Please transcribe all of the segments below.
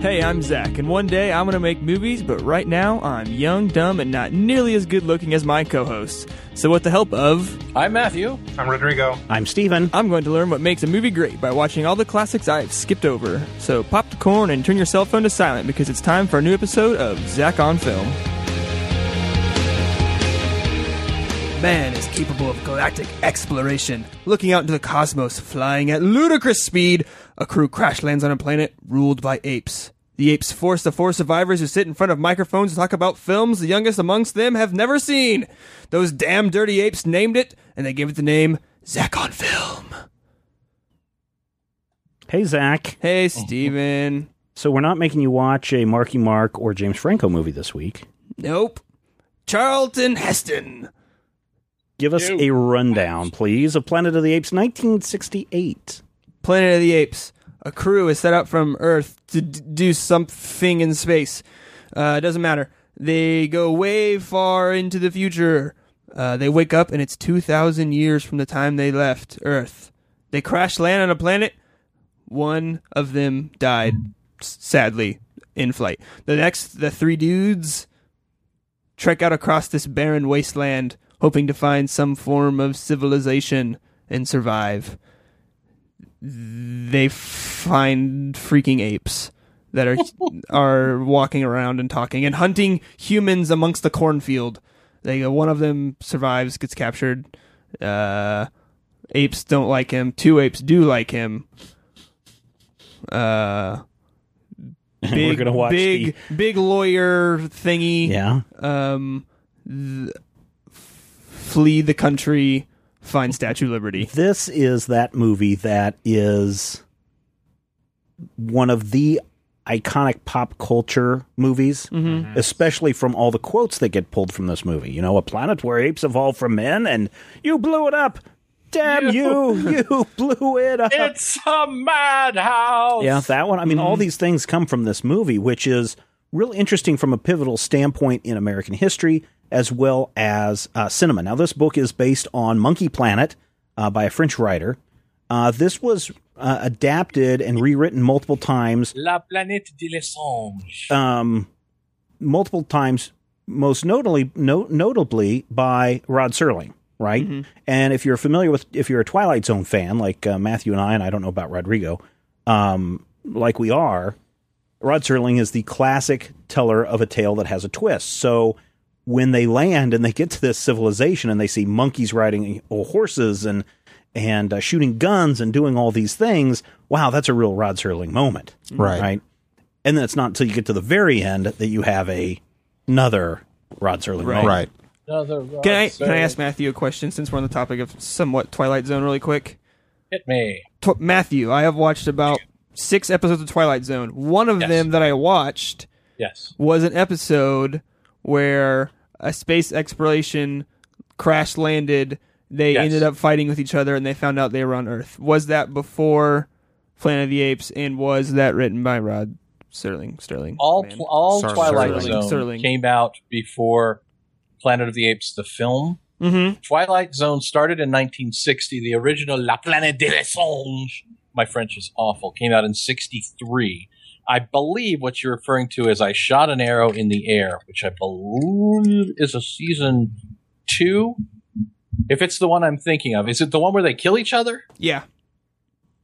Hey, I'm Zach, and one day I'm going to make movies, but right now I'm young, dumb, and not nearly as good looking as my co hosts. So, with the help of. I'm Matthew. I'm Rodrigo. I'm Steven. I'm going to learn what makes a movie great by watching all the classics I've skipped over. So, pop the corn and turn your cell phone to silent because it's time for a new episode of Zach on Film. Man is capable of galactic exploration. Looking out into the cosmos, flying at ludicrous speed, a crew crash lands on a planet ruled by apes. The apes force the four survivors who sit in front of microphones to talk about films the youngest amongst them have never seen. Those damn dirty apes named it, and they gave it the name Zach on Film. Hey, Zach. Hey, Steven. So we're not making you watch a Marky Mark or James Franco movie this week. Nope. Charlton Heston. Give us a rundown, please, of Planet of the Apes 1968. Planet of the Apes. A crew is set up from Earth to d- do something in space. Uh, it doesn't matter. They go way far into the future. Uh, they wake up and it's 2,000 years from the time they left Earth. They crash land on a planet. One of them died, sadly, in flight. The next, the three dudes trek out across this barren wasteland, hoping to find some form of civilization and survive they find freaking apes that are are walking around and talking and hunting humans amongst the cornfield. They go, one of them survives, gets captured. Uh, apes don't like him. Two apes do like him. Uh, We're big, gonna watch big, big lawyer thingy. Yeah. Um, th- flee the country, find Statue of Liberty. This is that movie that is one of the iconic pop culture movies, Mm-hmm. especially from all the quotes that get pulled from this movie. You know, a planet where apes evolved from men, and you blew it up. Damn you! You blew it up. It's a madhouse. Yeah, that one. I mean, all Mm-hmm. these things come from this movie, which is real interesting from a pivotal standpoint in American history as well as uh, cinema. Now, this book is based on Monkey Planet uh, by a French writer. Uh, this was uh, adapted and rewritten multiple times, La planète de l'essence. um, multiple times, most notably, no, notably by Rod Serling. Right, and if you're familiar with, if you're a Twilight Zone fan like uh, Matthew and I, and I don't know about Rodrigo, um, like we are, Rod Serling is the classic teller of a tale that has a twist. So when they land and they get to this civilization and they see monkeys riding horses and and uh, shooting guns and doing all these things, wow, that's a real Rod Serling moment, Right. Right, and then it's not until you get to the very end that you have a another Rod Serling Right. moment. Right. Another Can I Rod can I ask Matthew a question since we're on the topic of somewhat Twilight Zone really quick? Hit me. Tw- Matthew, I have watched about six episodes of Twilight Zone. One of Yes. them that I watched Yes. was an episode where a space exploration crash landed. They Yes. ended up fighting with each other, and they found out they were on Earth. Was that before Planet of the Apes, and was that written by Rod Sterling? Sterling. All tw- all Sorry, Twilight Sterling. Zone Sterling. came out before Planet of the Apes, the film. Mhm. Twilight Zone started in 1960. The original La Planète des l'Essence, my French is awful, came out in 63. I believe what you're referring to is I Shot an Arrow in the Air, which I believe is a season two. If it's the one I'm thinking of, is it the one where they kill each other? Yeah.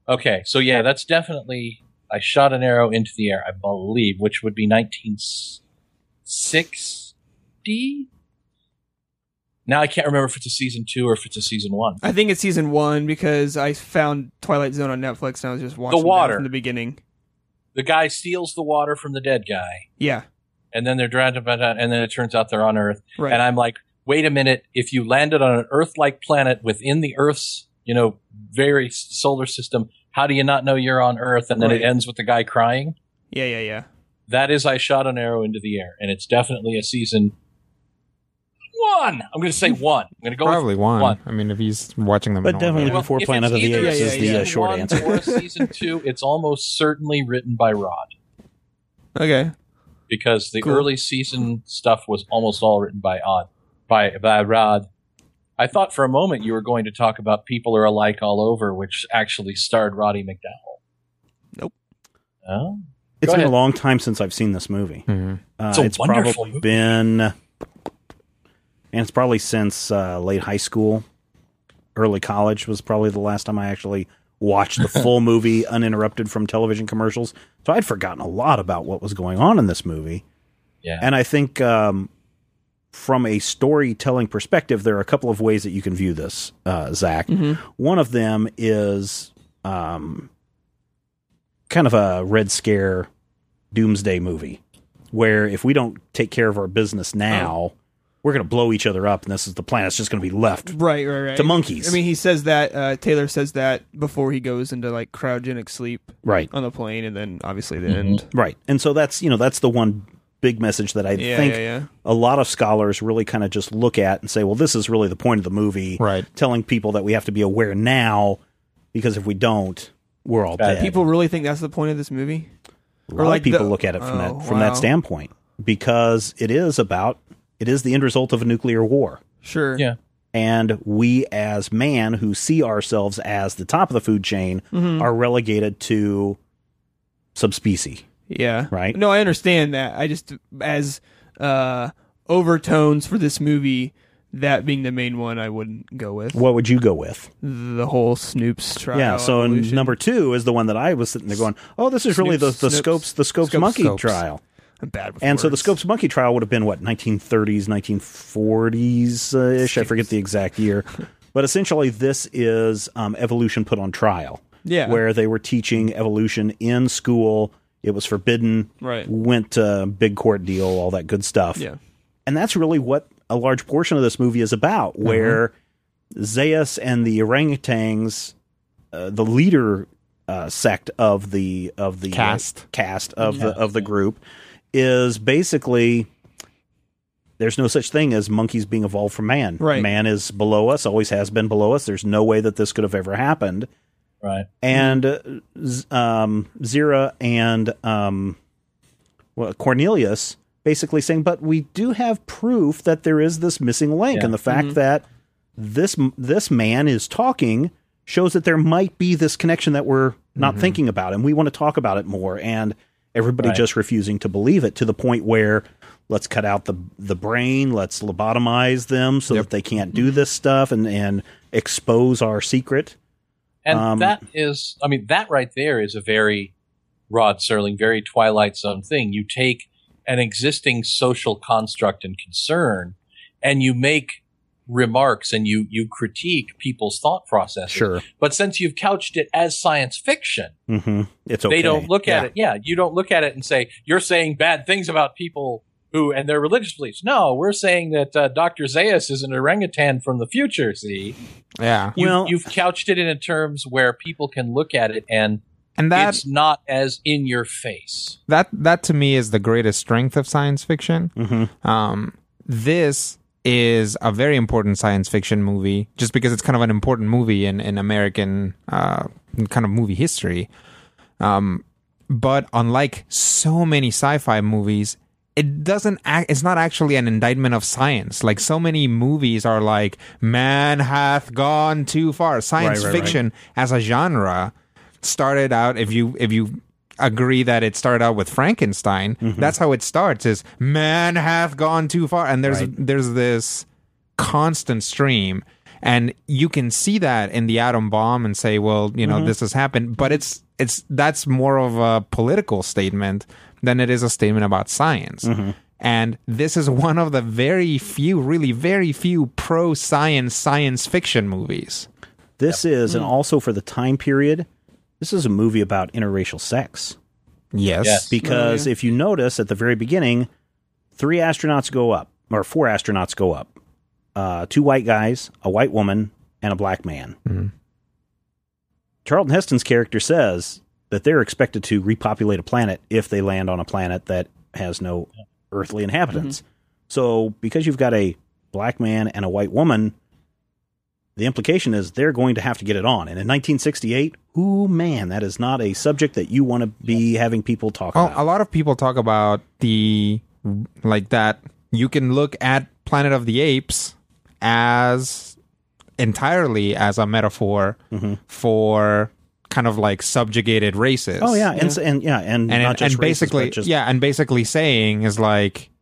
Okay, so yeah, that's definitely I shot an arrow into the air, I believe, which would be 1960. Now I can't remember if it's a season two or if it's a season one. I think it's season one because I found Twilight Zone on Netflix and I was just watching that water. from the beginning. The guy steals the water from the dead guy, Yeah. and then they're dragged about, and then it turns out they're on Earth. Right. And I'm like, wait a minute, if you landed on an Earth-like planet within the Earth's you know, very solar system. How do you not know you're on Earth? And then Right. it ends with the guy crying. Yeah, yeah, yeah. That is I shot an arrow into the air, and it's definitely a season one. I'm going to say one. I'm going to go Probably with one. one. I mean, if he's watching them, But in order. definitely Well, before Planet of the Apes Yeah, is the uh, short one answer. or season two, it's almost certainly written by Rod Okay. because the Cool. early season stuff was almost all written by Odd by by Rod. I thought for a moment you were going to talk about People Are Alike All Over, which actually starred Roddy McDowall. Nope. Oh, It's Go been ahead. a long time since I've seen this movie. Mhm. Uh, It's a it's wonderful probably movie. been, and it's probably since uh, late high school, early college was probably the last time I actually watched the full movie uninterrupted from television commercials. So I'd forgotten a lot about what was going on in this movie. yeah. And I think um, from a storytelling perspective, there are a couple of ways that you can view this, uh, Zach. One of them is um, kind of a Red Scare doomsday movie, where if we don't take care of our business now, we're going to blow each other up, and this is the plan. It's just going to be left. Right, right, right. To monkeys. I mean, he says that uh, Taylor says that before he goes into like cryogenic sleep Right. on the plane, and then obviously the end. Right. And so that's, you know, that's the one big message that I Yeah, think yeah, yeah. a lot of scholars really kind of just look at and say, well, this is really the point of the movie. Right. Telling people that we have to be aware now because if we don't, we're all dead. People really think that's the point of this movie. a lot like of people the- look at it from Oh, that from wow. that standpoint because it is about it is the end result of a nuclear war. Sure. Yeah. And we as man who see ourselves as the top of the food chain Mm-hmm. are relegated to subspecies. Yeah. Right. No, I understand that. I just as uh overtones for this movie, that being the main one, I wouldn't go with What would you go with? the whole Snoop's trial. yeah, so evolution. number two is the one that I was sitting there going, "Oh, this is really the, the Snoops, Scopes the Scopes, Scopes, monkey Scopes. trial." Bad And so the. Scopes monkey trial would have been what 1930s, 1940s uh, ish. I forget the exact year, but essentially this is um, evolution put on trial. Yeah. where they were teaching evolution in school. It was forbidden. Right. Went to big court deal, all that good stuff. Yeah. and that's really what a large portion of this movie is about. Mm-hmm. Where Zaius and the orangutans, uh, the leader uh, sect of the of the uh, Cast. cast of the of the group, is basically there's no such thing as monkeys being evolved from man. Right. Man is below us, always has been below us. There's no way that this could have ever happened. right. And uh, um, Zira and um, well, Cornelius basically saying, but we do have proof that there is this missing link, Yeah. and the fact that this this man is talking shows that there might be this connection that we're not thinking about, and we want to talk about it more. And everybody Right. just refusing to believe it to the point where let's cut out the the brain, let's lobotomize them so that they can't do this stuff and and expose our secret. And Um, that is, I mean, that right there is a very Rod Serling, very Twilight Zone thing. You take an existing social construct and concern, and you make remarks and you you critique people's thought processes. Sure. But since you've couched it as science fiction, hmm It's okay. they don't look at it. Yeah, you don't look at it and say you're saying bad things about people who and their religious beliefs. No, we're saying that uh, Dr. Zaius is an orangutan from the future. See, Yeah. you, Well- you've couched it in terms where people can look at it and And that it's not as in your face. that that to me is the greatest strength of science fiction. Mm-hmm. Um, this is a very important science fiction movie, just because it's kind of an important movie in in American uh, kind of movie history. Um, but unlike so many sci-fi movies, it doesn't act. It's not actually an indictment of science. Like so many movies are like, "Man hath gone too far." Science Right, right, right. fiction as a genre started out if you if you agree that it started out with Frankenstein Mm-hmm. that's how it starts is man hath gone too far and there's there's this constant stream and you can see that in the atom bomb and say well you Mm-hmm. know this has happened but it's it's that's more of a political statement than it is a statement about science Mm-hmm. and this is one of the very few really very few pro science science fiction movies This is, Hmm. and also for the time period, this is a movie about interracial sex. yes, Yes. Because if you notice at the very beginning, three astronauts go up, or four astronauts go up uh, two white guys, a white woman, and a black man. Mm-hmm. Charlton Heston's character says that they're expected to repopulate a planet if they land on a planet that has no earthly inhabitants. So, because you've got a black man and a white woman, the implication is they're going to have to get it on. And in 1968, ooh man, that is not a subject that you want to be having people talk Well, about. a lot of people talk about the like that you can look at Planet of the Apes as entirely as a metaphor mm-hmm. for kind of like subjugated races. oh yeah, and s- and yeah, and, and not just and races, basically but just yeah, and basically saying is like i-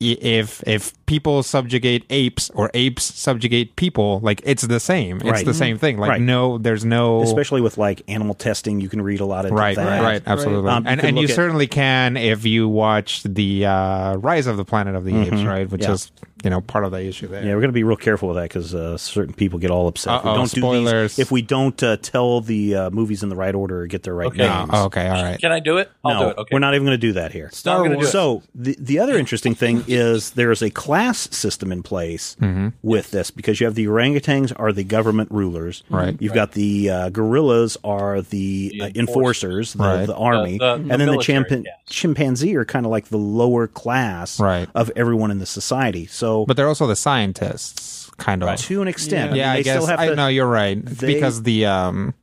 if if people subjugate apes or apes subjugate people, like it's the same. It's Right. the same thing. Like Right. no, there's no especially with like animal testing, you can read a lot of right, that. right, absolutely. Um, and can and you at- certainly can if you watch the uh, Rise of the Planet of the Apes, right? Which Mm-hmm. Yeah. is you know part of the issue there. Yeah, we're going to be real careful with that because uh, certain people get all upset. If we Uh-oh, don't do spoilers. these, if we don't uh, tell the uh, movies in the right order or get their right Okay. names. Oh, okay, all right. Can I do it? I'll no, do it. Okay. we're not even going to do that here. Star Wars. So the the other interesting thing is there is a class system in place Mm-hmm. with this because you have the orangutans are the government rulers. Right. You've got the uh, gorillas are the, The uh, enforcers. enforcers, the, Right. the army, The- the- and the then the military, chimpan- yes. chimpanzee are kind of like the lower class Right. of everyone in the society. So But they're also the scientists, kind of. to an extent, Yeah, I, mean, I they guess. still have I to, know you're right they- because the um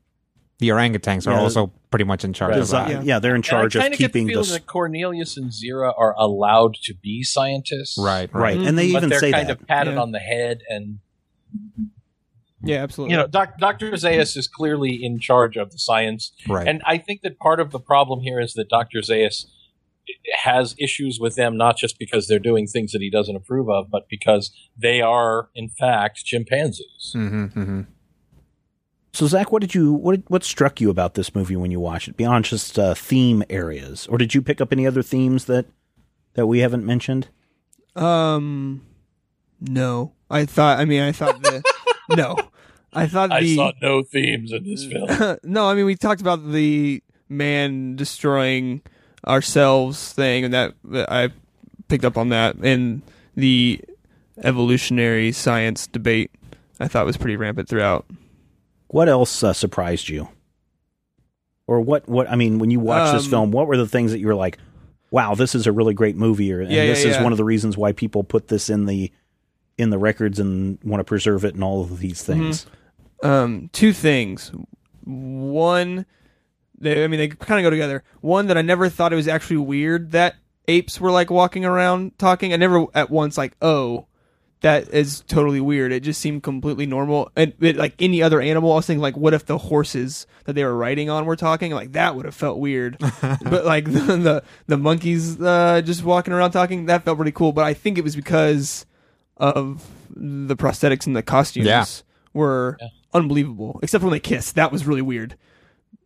the orangutans are Yeah, also pretty much in charge of Desi- that. yeah. they're in charge and I of kinda get the keeping feeling the that Cornelius and Zira are allowed to be scientists, Right, right, right. and they But even they're say kind that. of patted Yeah. on the head, and Yeah, absolutely. you know, doc, Dr. Zaius is clearly in charge of the science, Right. and I think that part of the problem here is that Dr. Zaius has issues with them not just because they're doing things that he doesn't approve of, but because they are, in fact, chimpanzees. hmm hmm So, Zach, what did you what what struck you about this movie when you watched it beyond just uh, theme areas, or did you pick up any other themes that that we haven't mentioned? Um, no. I thought. I mean, I thought the no. I thought I the saw no themes in this film. no. I mean, we talked about the man destroying ourselves thing, and that, that I picked up on that, and the evolutionary science debate. I thought was pretty rampant throughout. What else uh, surprised you, or what what I mean when you watched this Um, film? What were the things that you were like, "Wow, this is a really great movie," or and Yeah, yeah, this is yeah. one of the reasons why people put this in the in the records and want to preserve it and all of these Mm-hmm. things. um, two things. One, they, I mean, they kind of go together. One that I never thought it was actually weird that apes were like walking around talking. I never at once like, oh, that is totally weird. It just seemed completely normal. And it, like any other animal, I was thinking like, what if the horses that they were riding on were talking? Like that would have felt weird. but like the the, the monkeys uh, just walking around talking, that felt pretty cool. But I think it was because of the prosthetics and the costumes Yeah. were unbelievable. Except when they kissed, that was really weird.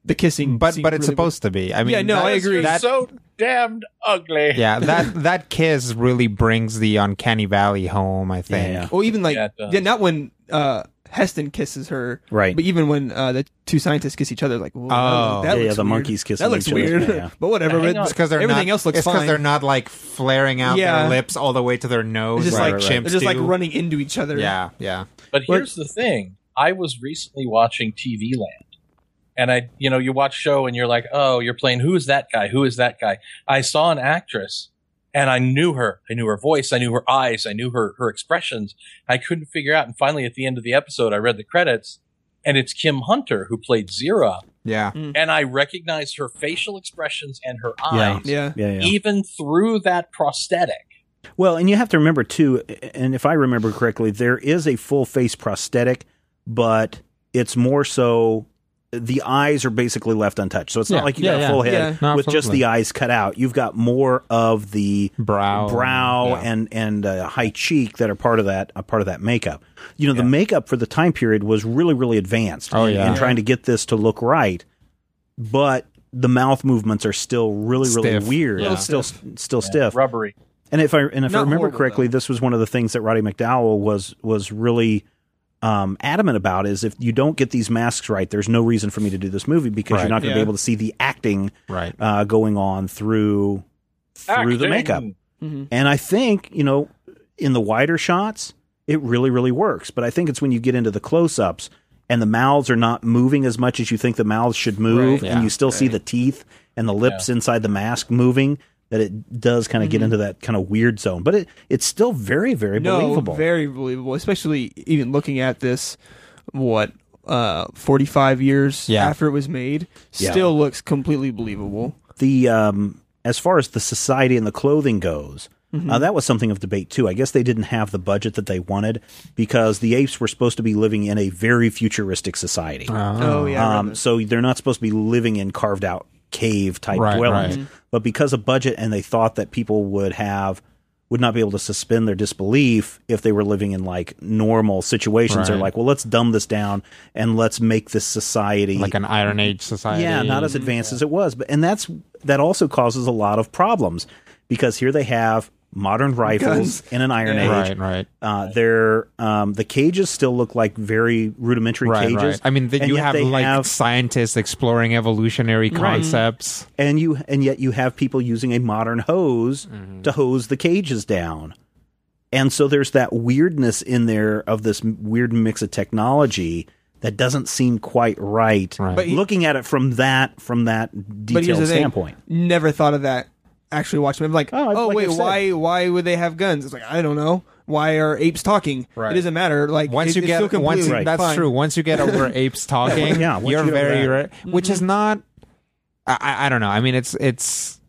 The kissing, But seemed but it's really supposed to be. I mean, Yeah, no, that- I agree. You're so damned ugly. yeah, that that kiss really brings the uncanny valley home. I think. Yeah. Well, even like Yeah, yeah, not when uh, Heston kisses her, Right. But even when uh, the two scientists kiss each other, like, whoa, Oh. that Yeah, looks yeah, the weird. monkeys kissing That looks each weird, Yeah, yeah. but whatever. But. It's because they're everything not, else looks it's 'cause fine. they're not like flaring out Yeah. their lips all the way to their nose It's just like like chimps they're just like running into each other. Yeah, yeah. But here's the thing: I was recently watching TV Land, and I, you know, you watch show and you're like, oh, you're playing. Who is that guy? Who is that guy? I saw an actress, and I knew her. I knew her voice. I knew her eyes. I knew her her expressions. I couldn't figure out. And finally, at the end of the episode, I read the credits, and it's Kim Hunter who played Zira, Yeah. Mm. and I recognized her facial expressions and her Yeah. eyes, yeah. Yeah, yeah. even through that prosthetic. Well, and you have to remember too, and if I remember correctly, there is a full face prosthetic, but it's more so the eyes are basically left untouched. So it's Yeah, not like you yeah, got a yeah. full head Yeah. No, with just the eyes cut out. You've got more of the Brow. brow Yeah. and and uh, high cheek that are part of that a part of that makeup. You know, the makeup for the time period was really really advanced. Oh, in- yeah. in trying to get this to look right, but the mouth movements are still really really Stiff. weird. Yeah. It's still still stiff. Rubbery. And if I and if I remember correctly, though. this was one of the things that Roddy McDowall was was really um, adamant about. Is if you don't get these masks right, there's no reason for me to do this movie because Right. you're not going to Yeah. be able to see the acting Right. uh, going on through through the makeup. Mm-hmm. And I think you know, in the wider shots, it really really works. But I think it's when you get into the close ups and the mouths are not moving as much as you think the mouths should move, Right. and Yeah. you still see the teeth and the lips inside the mask moving. That it does kind of get into that kind of weird zone, but it it's still very very no, believable. very believable. Especially even looking at this, what, uh, forty five years Yeah. after it was made, Yeah. still looks completely believable. the um, as far as the society and the clothing goes, uh, that was something of debate too. I guess they didn't have the budget that they wanted because the apes were supposed to be living in a very futuristic society. Oh yeah, um, so they're not supposed to be living in carved out cave type Right, dwellings. right. But because of budget, and they thought that people would have would not be able to suspend their disbelief if they were living in like normal situations. They're like, well, let's dumb this down and let's make this society like an Iron Age society. yeah, not as mm-hmm. advanced as it was, but and that's that also causes a lot of problems because here they have modern rifles in an Iron Age. Right, right. Uh, they're um, the cages still look like very rudimentary Right, cages. right. I mean, the, and you have like have- scientists exploring evolutionary concepts. and you and yet you have people using a modern hose Mm-hmm. to hose the cages down. And so there's that weirdness in there of this weird mix of technology that doesn't seem quite right. Right. But he- looking at it from that from that but here's detailed the thing: standpoint. never thought of that. Actually, watching them, like, Oh, oh, like wait, why why would they have guns? It's like I don't know. Why are apes talking? Right. It doesn't matter. Like Once it- you it's still get once completely that's fine. true. Once you get over apes talking, Yeah, once you're you get over very that. re- which is mm-hmm. not. I- I, I don't know. I mean, it's it's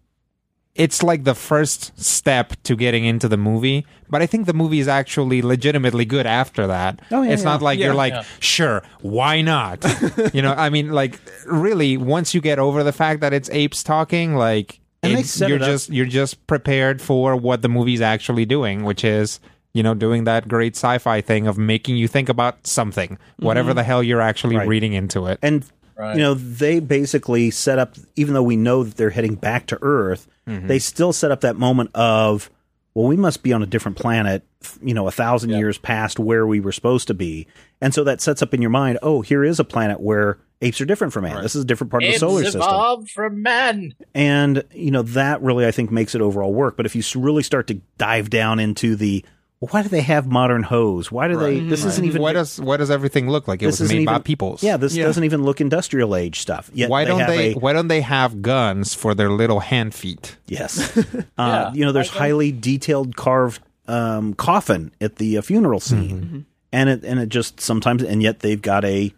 it's like the first step to getting into the movie, but I think the movie is actually legitimately good after that. Oh, yeah, it's yeah. not like Yeah. you're like, Yeah. sure, why not? you know, I mean, like really, once you get over the fact that it's apes talking, like And they it's- set you're it just you're just prepared for what the movie's actually doing, which is you know doing that great sci-fi thing of making you think about something, whatever the hell you're actually Right. reading into it. And Right. you know, they basically set up even though we know that they're heading back to Earth, Mm-hmm. they still set up that moment of well, we must be on a different planet, you know, a thousand Yep. years past where we were supposed to be. And so that sets up in your mind, oh, here is a planet where apes are different from man. This is a different part of the solar system. evolved from man. And, you know, that really, I think, makes it overall work. But if you really start to dive down into the, well, why do they have modern hose? Why do they, this isn't even, what does what does everything look like? It this was isn't made by even- peoples. Yeah, this Yeah. doesn't even look industrial age stuff. Yet why don't have they? A, why don't they have guns for their little hand feet? Yes. uh, Yeah, you know, there's I highly detailed carved um, coffin at the uh, funeral scene, Mm-hmm. and it and it just sometimes, and yet they've got a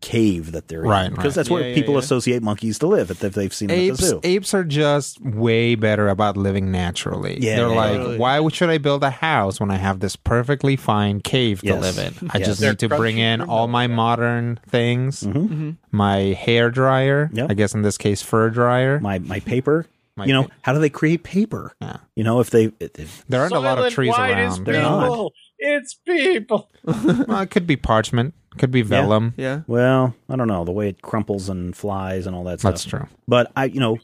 cave that they're Right, in because right. that's where Yeah, yeah, people yeah. associate monkeys to live if they've seen them at the Apes, zoo. apes are just way better about living naturally. Yeah, They're yeah, like, Really. why should I build a house when I have this perfectly fine cave to Yes. live in? I Yes. just They're need to bring in all my yeah. modern things, Mhm. my hair dryer. Yep. I guess in this case, fur dryer. My my paper. My you know, pa- how do they create paper? Yeah. You know, if they if, There aren't a lot of Silent trees white is around. They're not. people. It's people. well, it could be parchment, could be vellum. Yeah. well, I don't know the way it crumples and flies and all that stuff. That's true. But I, you know,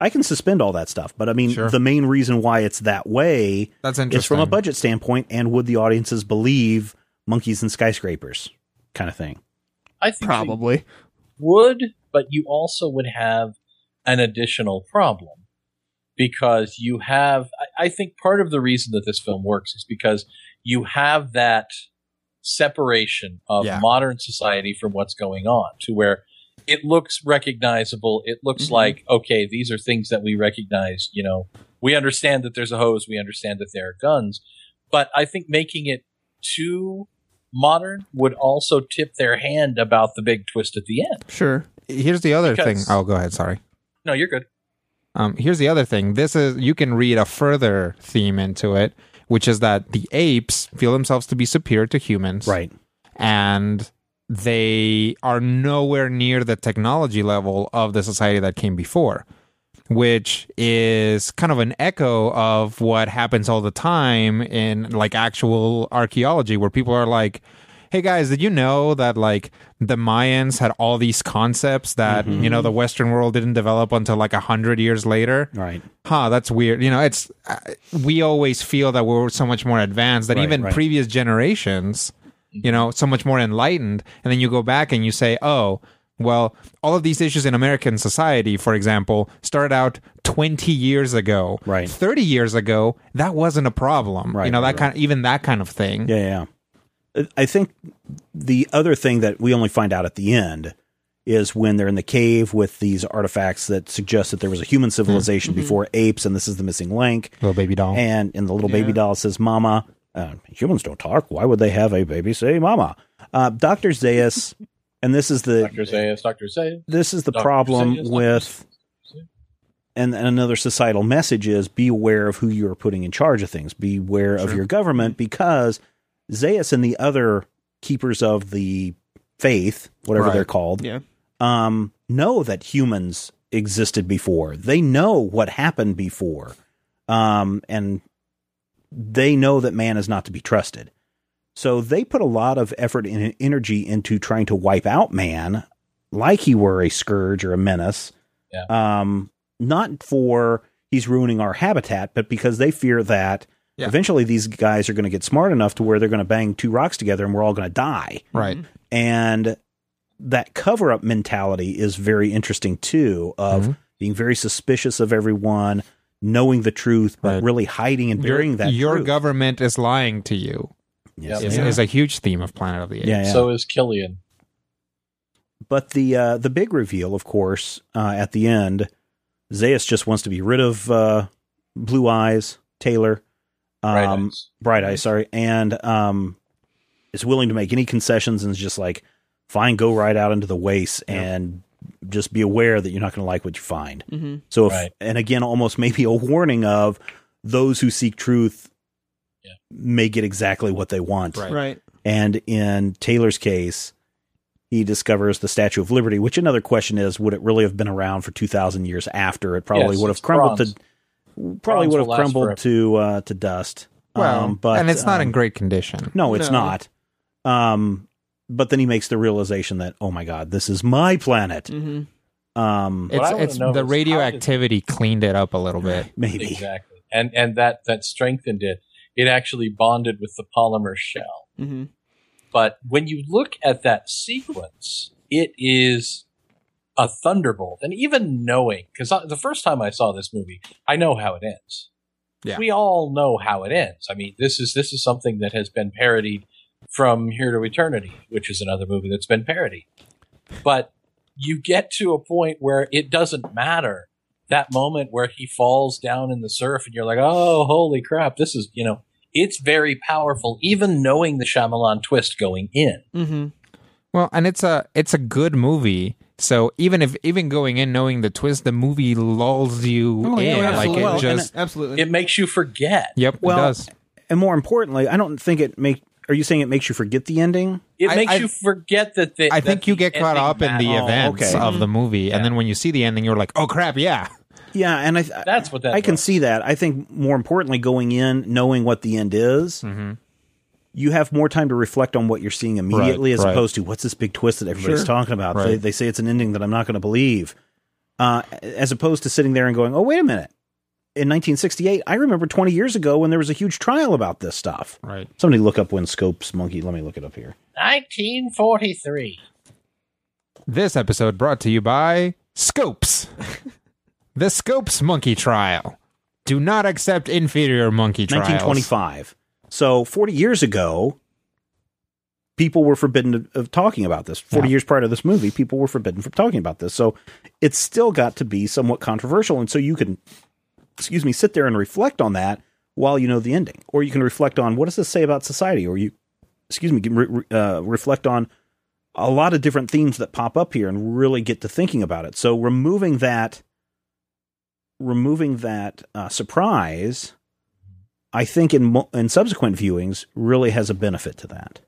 I can suspend all that stuff. But I mean, Sure. the main reason why it's that way That's interesting. is from a budget standpoint, and would the audiences believe monkeys and skyscrapers, kind of thing? I think they Probably. would, but you also would have an additional problem because you have. I, I think part of the reason that this film works is because you have that separation of Yeah. modern society from what's going on to where it looks recognizable. It looks Mm-hmm. like, okay, these are things that we recognize. You know, we understand that there's a hose. We understand that there are guns. But I think making it too modern would also tip their hand about the big twist at the end. Sure. Here's the other Because- thing. Oh, go ahead. Sorry. No, you're good. Um, here's the other thing. This is you can read a further theme into it, which is that the apes feel themselves to be superior to humans, Right. And they are nowhere near the technology level of the society that came before, which is kind of an echo of what happens all the time in like actual archaeology, where people are like. Hey guys, did you know that like the Mayans had all these concepts that you know the Western world didn't develop until like a hundred years later? Right. huh that's weird you know it's uh, we always feel that we're so much more advanced than Right, even right. previous generations you know so much more enlightened and then you go back and you say oh well all of these issues in american society for example started out 20 years ago Right. 30 years ago that wasn't a problem Right, you know right, that kind even that kind of thing Yeah. Yeah. I think the other thing that we only find out at the end is when they're in the cave with these artifacts that suggest that there was a human civilization before apes, and this is the missing link. Little baby doll. And and the little baby doll says, "Mama." Uh, humans don't talk. Why would they have a baby say "Mama"? Uh, Doctor Zaius, and this is the Dr. Zaius, Dr. Zaius. this is the Dr. problem Zaius, with and and another societal message is be aware of who you are putting in charge of things. Be aware of your government because Zaius and the other keepers of the faith, whatever Right. they're called, Yeah. um, know that humans existed before. They know what happened before, um, and they know that man is not to be trusted. So they put a lot of effort and energy into trying to wipe out man, like he were a scourge or a menace. Yeah. Um, not for he's ruining our habitat, but because they fear that Yeah. eventually these guys are going to get smart enough to where they're going to bang two rocks together and we're all going to die right. and that cover up mentality is very interesting too of Mhm. being very suspicious of everyone knowing the truth but Right. really hiding and burying your, that your truth. government is lying to you. Yes. Yep. Is, yeah. is a huge theme of Planet of the Apes. Yeah, yeah. So is Killian. but the uh, the big reveal of course uh, at the end Zaius just wants to be rid of uh, Blue Eyes Taylor Right. Um, Bright Eyes sorry and um, is willing to make any concessions and is just like fine go right out into the waste and just be aware that you're not going to like what you find Mm-hmm. So, if, Right. and again, almost maybe a warning of those who seek truth Yeah. may get exactly what they want. Right. Right. And in Taylor's case, he discovers the Statue of Liberty, which another question is, would it really have been around for 2,000 years after? It probably Yes, would have crumbled bronze. to, probably would have crumbled to, uh, to dust. Well, Um, but, and it's not in um, great condition. No, it's No. not. Um, but then he makes the realization that, oh my God, this is my planet. Mm-hmm. Um, It's it's the is how radioactivity cleaned it up a little bit. maybe. Exactly. And and that that strengthened it. It actually bonded with the polymer shell. Mm-hmm. But when you look at that sequence, it is a thunderbolt. And even knowing, because the first time I saw this movie, I know how it ends. Yeah. We all know how it ends. I mean, this is this is something that has been parodied from Here to Eternity, which is another movie that's been parodied. But you get to a point where it doesn't matter. That moment where he falls down in the surf and you're like, oh, holy crap, this is, you know, it's very powerful, even knowing the Shyamalan twist going in. Mm-hmm. Well, and it's a it's a good movie. So even if even going in knowing the twist, the movie lulls you Oh, in. yeah, like absolutely. it Well, just absolutely. It makes you forget. Yep, Well, it does. and more importantly, I don't think it make. Are you saying it makes you forget the ending? It I- makes I- you forget that the, I that think you get caught up in the matters. Events okay. of the movie, and then when you see the ending, you're like, "Oh crap, yeah!" Yeah, and I That's what that I can was. see that. I think more importantly, going in knowing what the end is, Mm-hmm. You have more time to reflect on what you're seeing immediately, Right, as right. opposed to what's this big twist that everybody's Sure. talking about. Right. They, they say it's an ending that I'm not going to believe, uh, as opposed to sitting there and going, "Oh, wait a minute." In 1968, I remember 20 years ago when there was a huge trial about this stuff. Right. Somebody look up when Scopes Monkey. Let me look it up here. 1943. This episode brought to you by Scopes. the Scopes Monkey Trial. Do not accept inferior monkey trials. 1925. So 40 years ago, people were forbidden of talking about this. 40 Yeah. years prior to this movie, people were forbidden from talking about this. So it's still got to be somewhat controversial. And so you can, excuse me, sit there and reflect on that while you know the ending. Or you can reflect on what does this say about society? Or you, excuse me, re- uh, reflect on a lot of different themes that pop up here and really get to thinking about it. So removing that, removing that uh, surprise, I think in in subsequent viewings really has a benefit to that,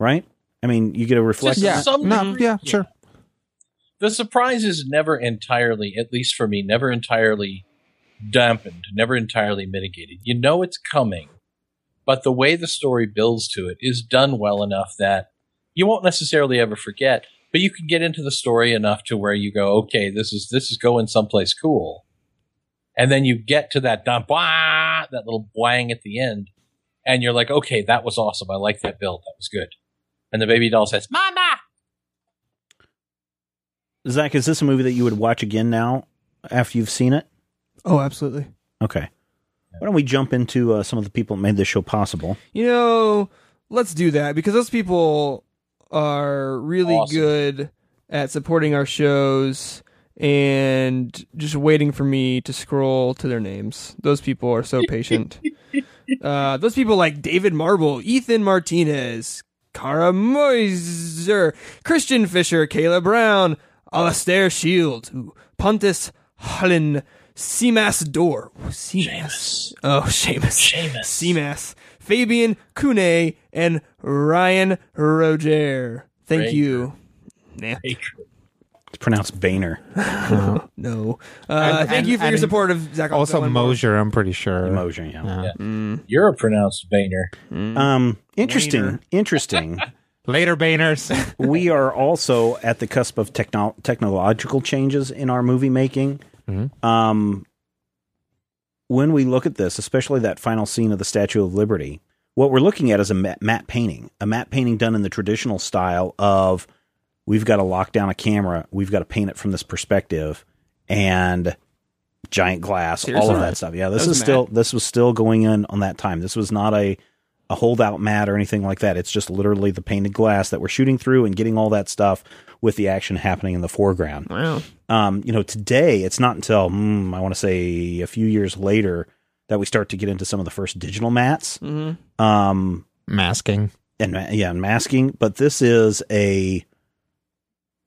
right? I mean, you get a reflect. Just on Yeah. some No, degree, yeah, sure. The surprise is never entirely, at least for me, never entirely dampened, never entirely mitigated. You know it's coming, but the way the story builds to it is done well enough that you won't necessarily ever forget, but you can get into the story enough to where you go, okay, this is this is going someplace cool. And then you get to that dump, wah, that little bwang at the end, and you're like, okay, that was awesome. I like that build. That was good. And the baby doll says, "Mama." Zach, is this a movie that you would watch again now after you've seen it? oh, absolutely. Okay. Why don't we jump into uh, some of the people that made this show possible? You know, let's do that because those people are really Awesome. good at supporting our shows and just waiting for me to scroll to their names. Those people are so patient. uh, those people like David Marble, Ethan Martinez, Cara Moiser, Christian Fisher, Kayla Brown, Alastair Shields, ooh, Pontus Hullen, Seamas Door, Ooh, Seamas. Oh, Seamus. Seamus. Seamas. Fabian Kune and Ryan Roger. Thank Rager. you. Nah. It's pronounced Boehner. no. Uh, And- thank and- you for your support of Zach. Also Gilmore. Mosier, I'm pretty sure. Mosier, yeah. Yeah. You're a pronounced Boehner. Um, interesting. Boehner. Interesting. Later, Bainers. we are also at the cusp of techno- technological changes in our movie making. Um, when we look at this, especially that final scene of the Statue of Liberty, what we're looking at is a matte, matte painting, a matte painting done in the traditional style of we've got to lock down a camera, we've got to paint it from this perspective, and giant glass, all of that stuff. Yeah, this That was is still this was still going in on that time. This was not a a holdout matte or anything like that. It's just literally the painted glass that we're shooting through and getting all that stuff with the action happening in the foreground. Wow. Um, you know, today it's not until mm, I want to say a few years later that we start to get into some of the first digital mattes. Mm-hmm. Um, Masking. and yeah, and masking. But this is a,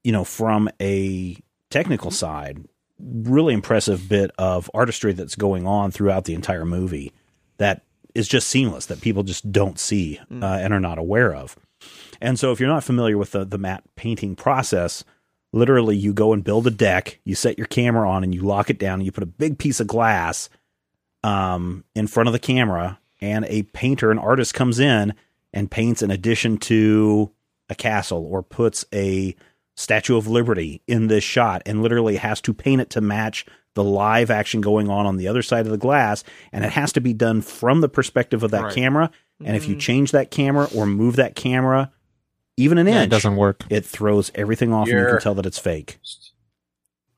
you know, from a technical side, really impressive bit of artistry that's going on throughout the entire movie that is just seamless that people just don't see uh, and are not aware of. And so, if you're not familiar with the the matte painting process, literally you go and build a deck, you set your camera on, and you lock it down, and you put a big piece of glass um, in front of the camera, and a painter, an artist comes in and paints in addition to a castle or puts a Statue of Liberty in this shot and literally has to paint it to match the live action going on on the other side of the glass. And it has to be done from the perspective of that Right. camera. And if you mm-hmm. change that camera or move that camera even an Yeah, inch, it doesn't work. it throws everything off and you can tell that it's fake.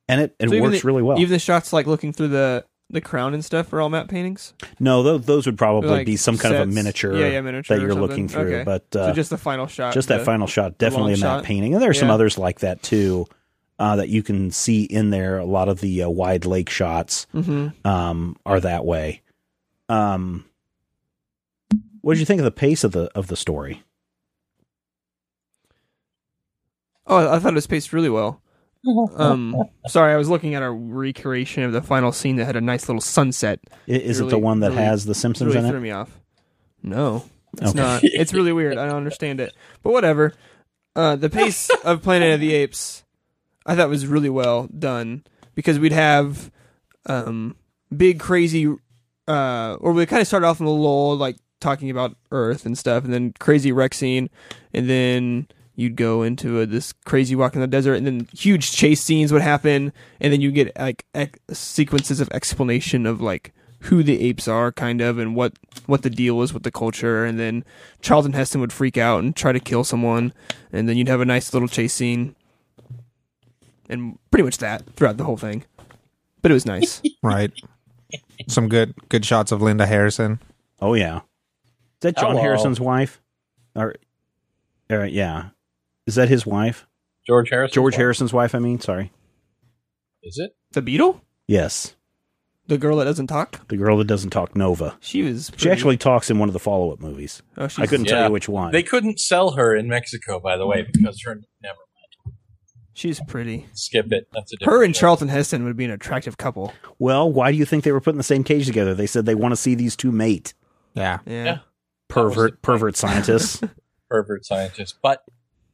And it, it So works the- really well. Even the shots like looking through the the crown and stuff are all matte paintings. no, those, those would probably Like be some kind of a miniature, Yeah, yeah, miniature that you're something. looking through. Okay. But uh, so just the final shot. just that final shot, definitely a matte shot. painting. And there's some Yeah. others like that too uh, that you can see in there. A lot of the uh, wide lake shots Mhm. um, are that way. Um, what did you think of the pace of the of the story? Oh, I thought it was paced really well. Um, sorry, I was looking at a recreation of the final scene that had a nice little sunset. Is it the one that really- has the Simpsons really in threw it? me off. No, it's Okay. not. It's really weird. I don't understand it. But whatever. Uh, the pace of Planet of the Apes, I thought was really well done because we'd have um, big crazy, uh, or we kind of started off in a lull, like talking about Earth and stuff, and then crazy wreck scene, and then you'd go into a, this crazy walk in the desert, and then huge chase scenes would happen, and then you get like ec- sequences of explanation of like who the apes are, kind of, and what what the deal is with the culture, and then Charlton Heston would freak out and try to kill someone, and then you'd have a nice little chase scene, and pretty much that throughout the whole thing. But it was nice. Right. Some good good shots of Linda Harrison. Oh yeah, is that John Hello. Harrison's wife? Or, or yeah, is that his wife? George Harrison. George Harrison's wife. I mean, sorry. Is it? the Beatle, Yes, the girl that doesn't talk, the girl that doesn't talk Nova. she was. She actually talks in one of the follow-up movies. Oh, she's, I couldn't tell Yeah. you which one. They couldn't sell her in Mexico, by the way, because her never She's pretty. skip it. That's a different Her and show. Charlton Heston would be an attractive couple. well, why do you think they were put in the same cage together? They said they want to see these two mate. Yeah. Yeah. Yeah. Pervert, That was the pervert scientists. pervert scientists. But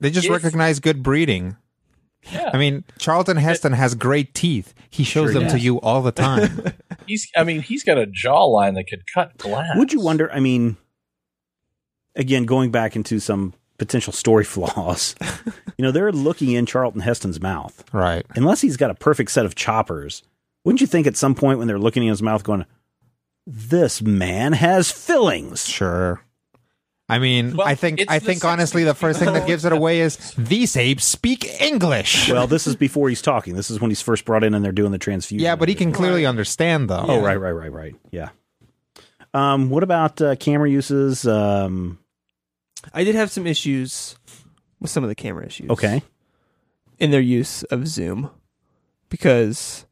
They just If- recognize good breeding. yeah, I mean, Charlton Heston has great teeth. He shows Sure them to you all the time. he's. I mean, he's got a jawline that could cut glass. Would you wonder? I mean, again, going back into some potential story flaws, you know, they're looking in Charlton Heston's mouth. right. Unless he's got a perfect set of choppers, wouldn't you think at some point when they're looking in his mouth, going, "This man has fillings"? Sure. I mean, Well, I think I think honestly the first thing that gives it away is these apes speak English. Well, this is before he's talking. This is when he's first brought in and they're doing the transfusion. yeah, but he can clearly understand though. Oh, right, right, right, right. Yeah. Um, what about uh, camera uses? Um, I did have some issues with some of the camera issues. Okay. In their use of zoom, because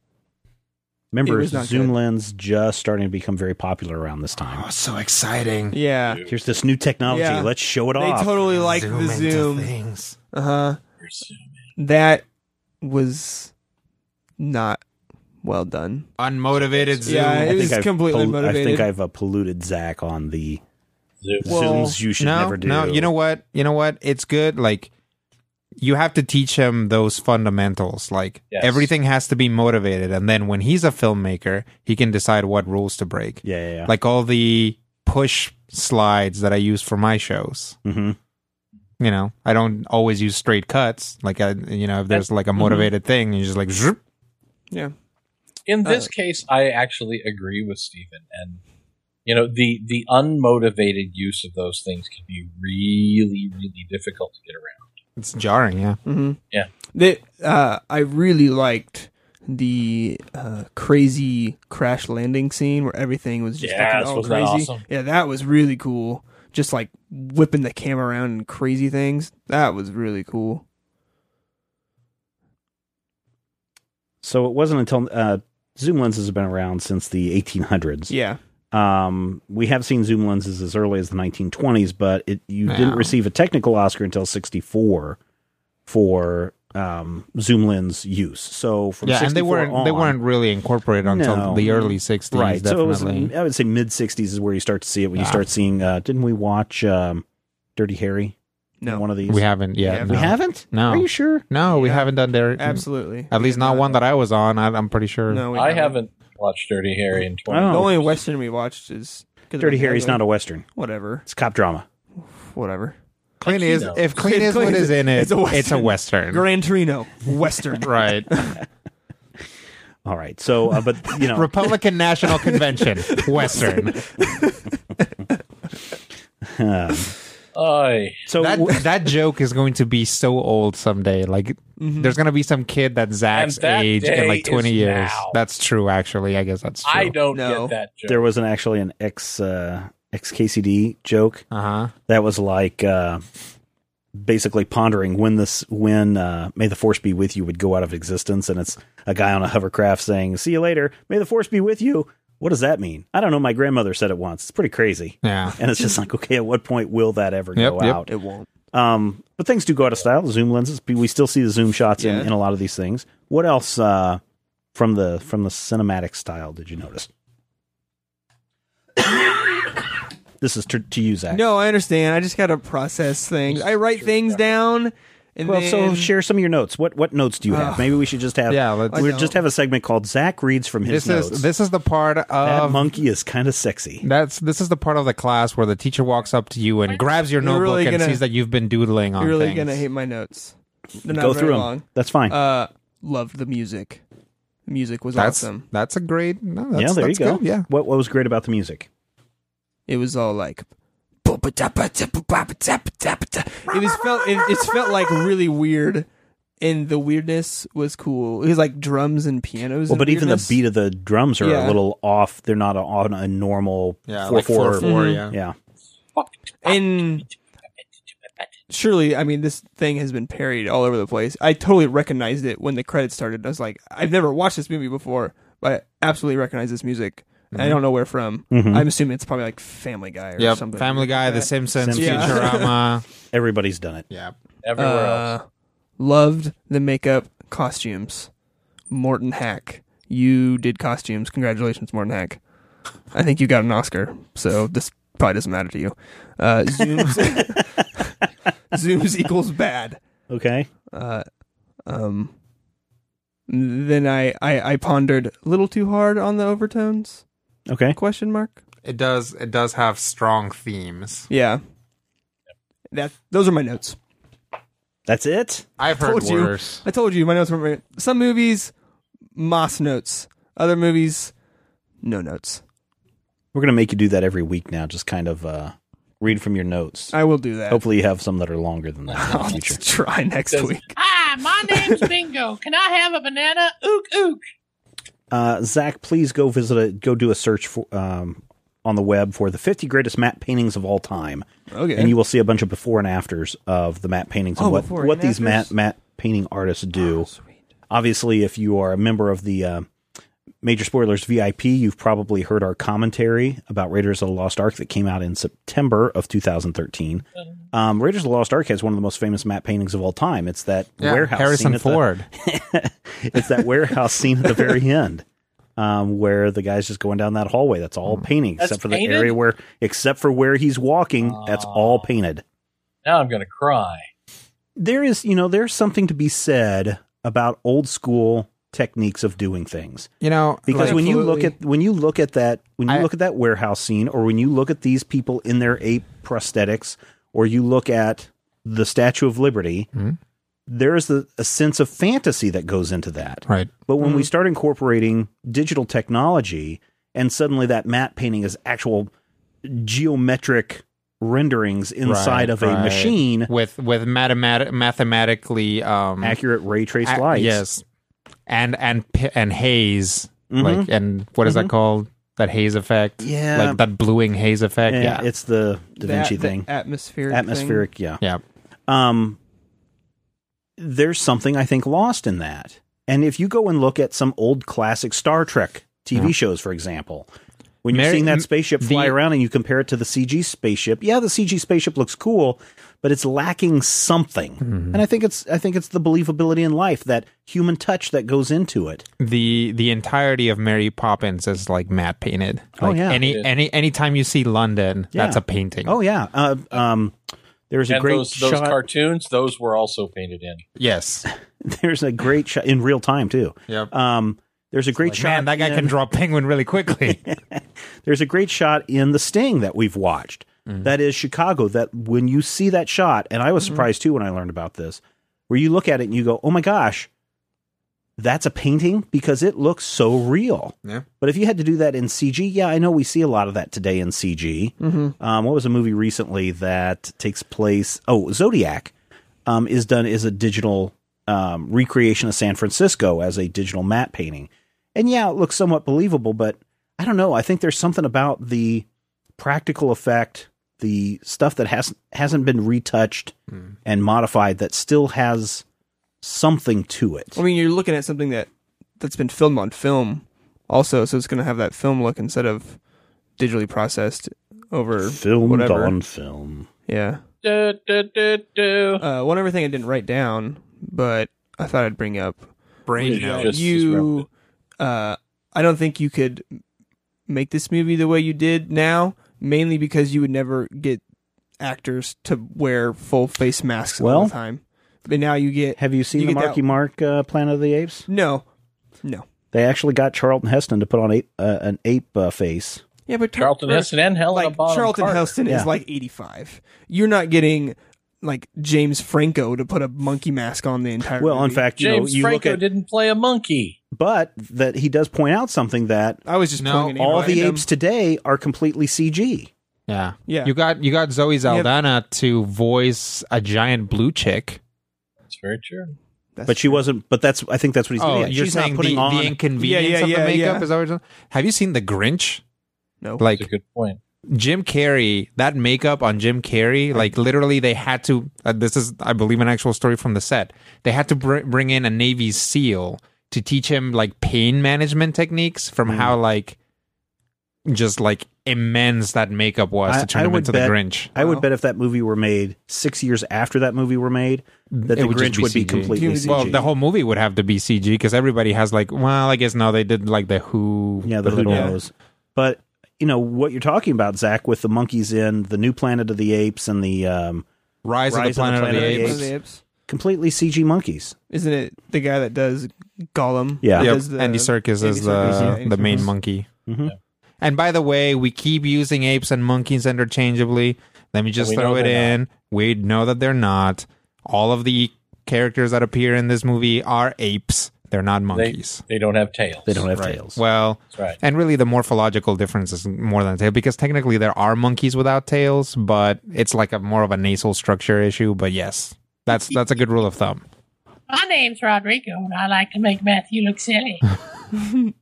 Remember, It was not zoom good. lens just starting to become very popular around this time. Oh, so exciting. yeah, Here's this new technology. Yeah. Let's show it they off. They totally like the zoom. things. Uh huh. That was not well done. Unmotivated zoom. Yeah, it was I've completely I motivated. think I've uh, polluted Zach on the Zoom. Well, zooms you should no, never do. no. You know what? You know what? It's good. Like you have to teach him those fundamentals. Like Yes. everything has to be motivated, and then when he's a filmmaker, he can decide what rules to break. Yeah, yeah, yeah. Like all the push slides that I use for my shows. Mhm. You know, I don't always use straight cuts. Like I, you know, if there's like a motivated thing, you just like. zhup. Yeah. In this Uh, case, I actually agree with Stephen, and you know the the unmotivated use of those things can be really, really difficult to get around. It's jarring. Yeah. Mm-hmm. Yeah. They, uh, I really liked the uh, crazy crash landing scene where everything was just Yes, fucking all wasn't that crazy. awesome? Yeah, that was really cool. Just like whipping the camera around and crazy things. That was really cool. So it wasn't until uh, zoom lenses have been around since the 1800s. Yeah. Um, we have seen zoom lenses as early as the 1920s, but it, you Yeah. didn't receive a technical Oscar until 64 for um, zoom lens use. So from Yeah, and they weren't they weren't really incorporated until No. the early '60s. right. So it was, I would say mid 60s is where you start to see it when you start seeing. Uh, didn't we watch um, Dirty Harry? No. One of these. we haven't yet. Yeah, We haven't. No. Are you sure? No, we Yeah. haven't done there. Absolutely. At least not one that I was on. I, I'm pretty sure. No, we I haven't watched Dirty Harry in twenty. Oh. The only Western we watched is 'cause Dirty of Harry's not a western. Whatever. It's cop drama. Whatever. Clint is Casino. if Clint Clint Eastwood is- is in it, it's a Western. western. Gran Torino. Western. right. All right. So, uh, but you know, Republican National Convention, western. Aye. so That w- that joke is going to be so old someday. Like there's going to be some kid that's Zach's that age in like 20 years. now. That's true actually. I guess that's true. I don't know get that joke. there was an actually an ex uh, xkcd joke Uh-huh. that was like uh, basically pondering when this when uh, May the Force be with you would go out of existence, and it's a guy on a hovercraft saying, "See you later, May the Force be with you." What does that mean? I don't know. My grandmother said it once. It's pretty crazy. Yeah. And it's just like, okay, at what point will that ever Yep, go yep. out? It won't. Um, but things do go out of style. The zoom lenses, we still see the zoom shots in, in a lot of these things. What else uh, from the from the cinematic style did you notice? this is to, to you, Zach. No, I understand. I just gotta process things. I write things down, and Well, then so share some of your notes. What what notes do you have? Ugh. Maybe we should just have Yeah, let's- we I just have a segment called Zach reads from his This notes. is this is the part that of monkey is kind of sexy. That's this is the part of the class where the teacher walks up to you and grabs your You're notebook really and gonna- sees that you've been doodling on you're really things. gonna hate my notes. They're not Go very through long. them. That's fine. Uh, loved the music. The music was that's awesome. that's a great. No, that's, yeah, there you go. good, Yeah, What what was great about the music? It was all like. It was felt. It, it felt like really weird, and the weirdness was cool. It was like drums and pianos. Well, and but even the beat of the drums are Yeah. a little off. They're not on a normal yeah, four like four. four, four, yeah. Mm-hmm. Yeah. and surely i mean this thing has been parried all over the place i totally recognized it when the credits started i was like i've never watched this movie before but i absolutely recognize this music i don't know where from Mhm. i'm assuming it's probably like family guy or Yep, something Family Guy, like The that. Simpsons, Simpsons. Futurama. Everybody's done it. yeah, Everywhere uh, else. loved the makeup costumes Morton Haack you did costumes congratulations Morton Haack i think you got an oscar so this probably doesn't matter to you uh, zooms zooms equals bad Okay. uh, um, then I, I I pondered a little too hard on the overtones Okay. question mark. it does. It does have strong themes. Yeah, that those are my notes. That's it. I've heard Told you. worse. I told you my notes were my, some movies, Moss notes. Other movies, no notes. We're gonna make you do that every week now. Just kind of uh, read from your notes. I will do that. Hopefully, you have some that are longer than that in I'll the future. try next week. Hi, my name's Bingo. Can I have a banana? Ook ook. Uh, Zach, please go visit a go do a search for um, on the web for the 50 greatest matte paintings of all time. Okay. And you will see a bunch of before and afters of the matte paintings and Oh, what, before what and these matte, afters? matte painting artists do. Oh, sweet. Obviously, if you are a member of the uh, Major Spoilers VIP, you've probably heard our commentary about Raiders of the Lost Ark that came out in September of 2013. Um, Raiders of the Lost Ark has one of the most famous matte paintings of all time. It's that Yeah, warehouse scene Harrison the- Ford. it's that warehouse scene at the very end. Um, where the guy's just going down that hallway. That's all painting, That's except for painted? the area where, except for where he's walking. that's all painted. Now I'm going to cry. There is, you know, there's something to be said about old school techniques of doing things. You know, Because like- when you look at when you look at that when you I- look at that warehouse scene, or when you look at these people in their ape prosthetics, or you look at the Statue of Liberty, Mm-hmm. there is a, a sense of fantasy that goes into that. right. But when we start incorporating digital technology, and suddenly that matte painting is actual geometric renderings inside Right, of a right. machine, with with mathemat- mathematically um accurate ray traced ac- lights. yes, and and and haze Mhm. like and what is that called? That haze effect, Yeah. like that bluing haze effect. Yeah, Yeah, it's the Da Vinci That- the thing. atmospheric, Atmospheric, yeah. yeah. um, there's something I think lost in that. And if you go and look at some old classic Star Trek TV Yeah. shows, for example, when you're Mary- seeing that spaceship fly the- around and you compare it to the CG spaceship, yeah, the CG spaceship looks cool, but it's lacking something. Mm-hmm. And I think it's I think it's the believability in life, that human touch that goes into it. the the entirety of Mary Poppins is like matte painted. Oh, yeah. Any Yeah. any anytime you see London, that's a painting. Oh yeah, uh, um, there's a And great those, those shot. cartoons, those were also painted in. yes. there's a great shot in real time too. Yep. Um, there's a great Like, shot. man, that guy in- can draw a penguin really quickly. There's a great shot in The Sting that we've watched. That is Chicago. That when you see that shot, and I was surprised too when I learned about this, where you look at it and you go, "Oh my gosh, that's a painting," because it looks so real. yeah. But if you had to do that in CG, yeah, I know we see a lot of that today in CG. Um, what was a movie recently that takes place? Oh, Zodiac um, is done is a digital um, recreation of San Francisco as a digital matte painting, and yeah, it looks somewhat believable. But I don't know. I think there's something about the practical effect, the stuff that hasn't hasn't been retouched and modified that still has something to it. I mean, you're looking at something that that's been filmed on film, also, so it's going to have that film look instead of digitally processed over Filmed whatever. on film. Yeah. Du, du, du, du. Uh, one other thing I didn't write down, but I thought I'd bring up. Brain Yeah. note. Just- just you, remembered uh, I don't think you could make this movie the way you did now, mainly because you would never get actors to wear full face masks all the time. But now you get Have you seen You the get that- Mark uh, Planet of the Apes? no, no. They actually got Charlton Heston to put on ape, uh, an ape uh, face. Yeah, but Charlton Char- Heston and Helena like Bonham Charlton Carter. Heston Yeah. is like 85. You're not getting like James Franco to put a monkey mask on the entire. Well, in fact, you James know, you Franco look at, didn't play a monkey. But that he does point out something that I was just No, pulling an all the random- apes today are completely CG. Yeah. Yeah. You got you got Zoe have- Saldana to voice a giant blue chick. That's very true. That's But she true. wasn't. But that's I think that's what he's Oh, getting at. you're She's saying not putting the, on. the inconvenience Yeah, yeah, of yeah, the makeup yeah. is that Have you seen The Grinch? no. Like That's a good point. Jim Carrey, that makeup on Jim Carrey, like literally they had to. Uh, this is, I believe, an actual story from the set. They had to br- bring in a Navy SEAL to teach him like pain management techniques from Hmm. how like just like immense that makeup was I- to turn I him into bet- the Grinch. I would bet if that movie were made six years after that movie were made, that the would Grinch be would be completely Well, CG. Well, the whole movie would have to be CG because everybody has like, well, I guess no, they did like the Who. yeah, the who knows. But you know what you're talking about, Zach, with the monkeys in the new Planet of the Apes and the um, Rise, Rise of the Planet of the, Planet of the Apes. Of the apes. Completely CG monkeys. Isn't it the guy that does Gollum? Yeah. Yep. does the- Andy Serkis Andy is the Serkis, yeah, the main Serkis. monkey. Mhm. And by the way, we keep using apes and monkeys interchangeably. Let me just throw it they're in. We know that they're not. All of the characters that appear in this movie are apes. They're not They, monkeys. they don't have tails. They don't have Right. tails. Well, That's right. and really the morphological difference is more than a tail because technically there are monkeys without tails, but it's like a more of a nasal structure issue. But yes, that's that's a good rule of thumb. My name's Rodrigo, and I like to make Matthew look silly.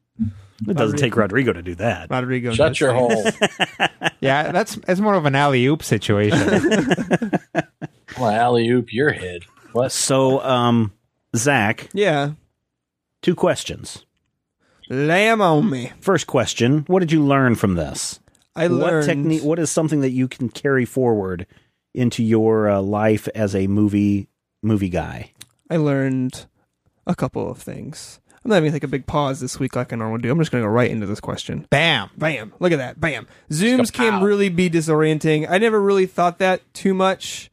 It doesn't take Rodrigo to do that. Rodrigo. Shut your things. hole. Yeah, that's it's more of an alley oop situation. well, alley oop your head. What? So, um, Zach, Yeah. two questions. Lamb on me. First question: What did you learn from this? I what learned technique? What is something that you can carry forward into your uh, life as a movie movie guy? I learned a couple of things. I'm not even gonna take a big pause this week like I normally do. I'm just gonna go right into this question. Bam. Bam! Look at that! Bam! Zooms can really be disorienting. I never really thought that too much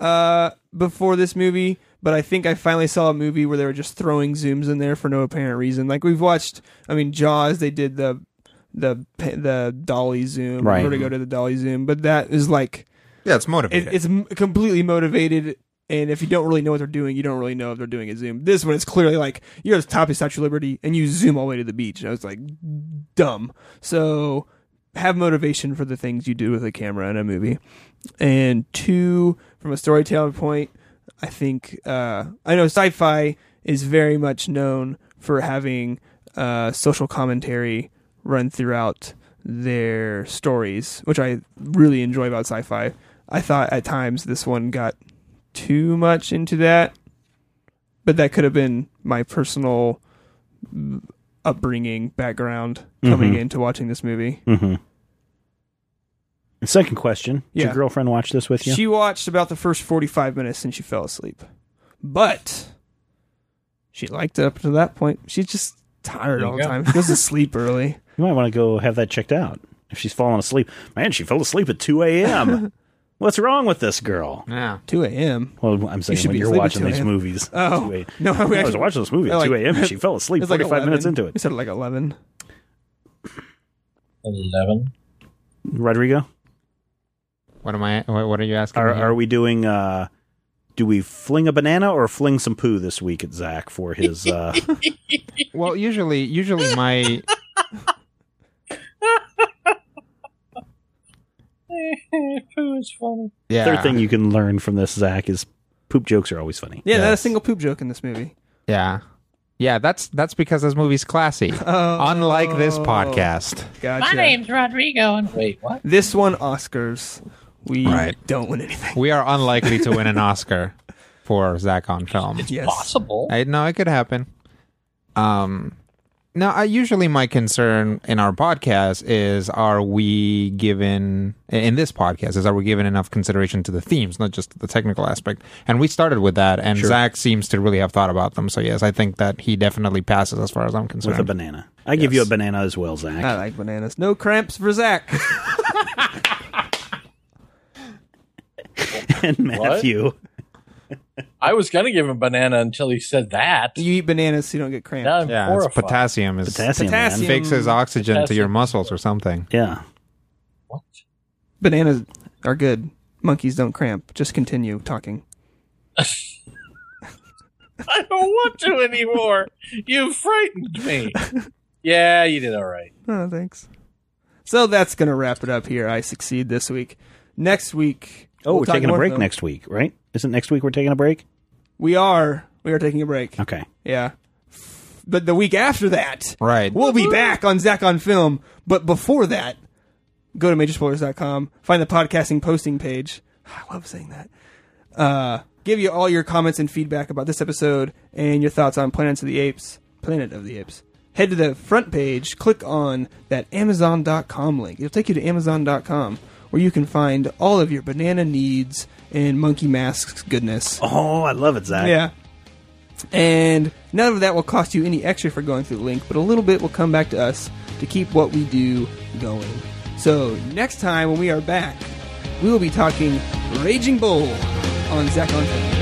uh, before this movie, but I think I finally saw a movie where they were just throwing zooms in there for no apparent reason. Like we've watched, I mean, Jaws. They did the the the dolly zoom. Right. Vertigo to the dolly zoom, but that is like Yeah, it's it, motivated. it's completely motivated. And if you don't really know what they're doing, you don't really know if they're doing a zoom. This one, it's clearly like you're at the top of Statue of Liberty and you zoom all the way to the beach. And I was like, dumb. So have motivation for the things you do with a camera in a movie. And two, from a storytelling point, I think uh, I know sci-fi is very much known for having uh, social commentary run throughout their stories, which I really enjoy about sci-fi. I thought at times this one got too much into that, but that could have been my personal upbringing background coming Mhm. into watching this movie. Mm-hmm. Second question: Did Yeah. your girlfriend watch this with you? She watched about the first 45 minutes and she fell asleep. But she liked it up to that point. She's just tired all you the go. time. She goes to sleep early. you might want to go have that checked out. If she's falling asleep, man, she fell asleep at two a.m. What's wrong with this girl? yeah. 2 a.m. Well, I'm saying should when be you're asleep at watching 2 these a.m.. movies. Oh. 2 a.m. No, we I was actually- watching this movie at like- 2 a.m. and she fell asleep It's like 45 minutes 11. into it. We said like 11. Eleven. Rodrigo, What am I? What, what are you asking? are, me are we doing, uh, do we fling a banana or fling some poo this week at Zach for his, uh, Well, usually, usually my Pooh is funny. yeah. third thing you can learn from this, Zach, is poop jokes are always funny. Yeah, not a Yes. single poop joke in this movie. Yeah. Yeah, that's that's because this movie's classy. Oh. Unlike this podcast. Gotcha. My name's Rodrigo, and Wait, what? This one, Oscars. We Right. don't win anything. We are unlikely to win an Oscar for Zach on film. Yes. Possible. I no, it could happen. Um, now, I usually my concern in our podcast is: Are we given in this podcast is are we given enough consideration to the themes, not just the technical aspect? And we started with that, and Zach seems to really have thought about them. So yes, I think that he definitely passes as far as I'm concerned. With a banana. I give you a banana as well, Zach. I like bananas. No cramps for Zach. and Matthew. I was gonna give him a banana until he said that. you eat bananas so you don't get cramps. Now I'm yeah, it's potassium is Potassium, Potassium. fixes oxygen to your muscles or something. Yeah. What? Bananas are good. Monkeys don't cramp. Just continue talking. I don't want to anymore. You frightened me. Yeah, you did all right. Oh, thanks. So that's gonna wrap it up here. I succeed this week. Next week. Oh, we'll we're talk taking a break next week, right? Isn't next week we're taking a break? We are. We are taking a break. Okay. Yeah. But the week after that, Right. we'll be back on Zach on Film. But before that, go to majorspoilers.com, find the podcasting posting page. I love saying that. Uh, give you all your comments and feedback about this episode and your thoughts on Planet of the Apes. Planet of the Apes. Head to the front page, click on that Amazon.com link. It'll take you to Amazon.com where you can find all of your banana needs and monkey masks goodness. Oh, I love it, Zach. Yeah. And none of that will cost you any extra for going through the link, but a little bit will come back to us to keep what we do going. So next time when we are back, we will be talking Raging Bull on Zach on Film.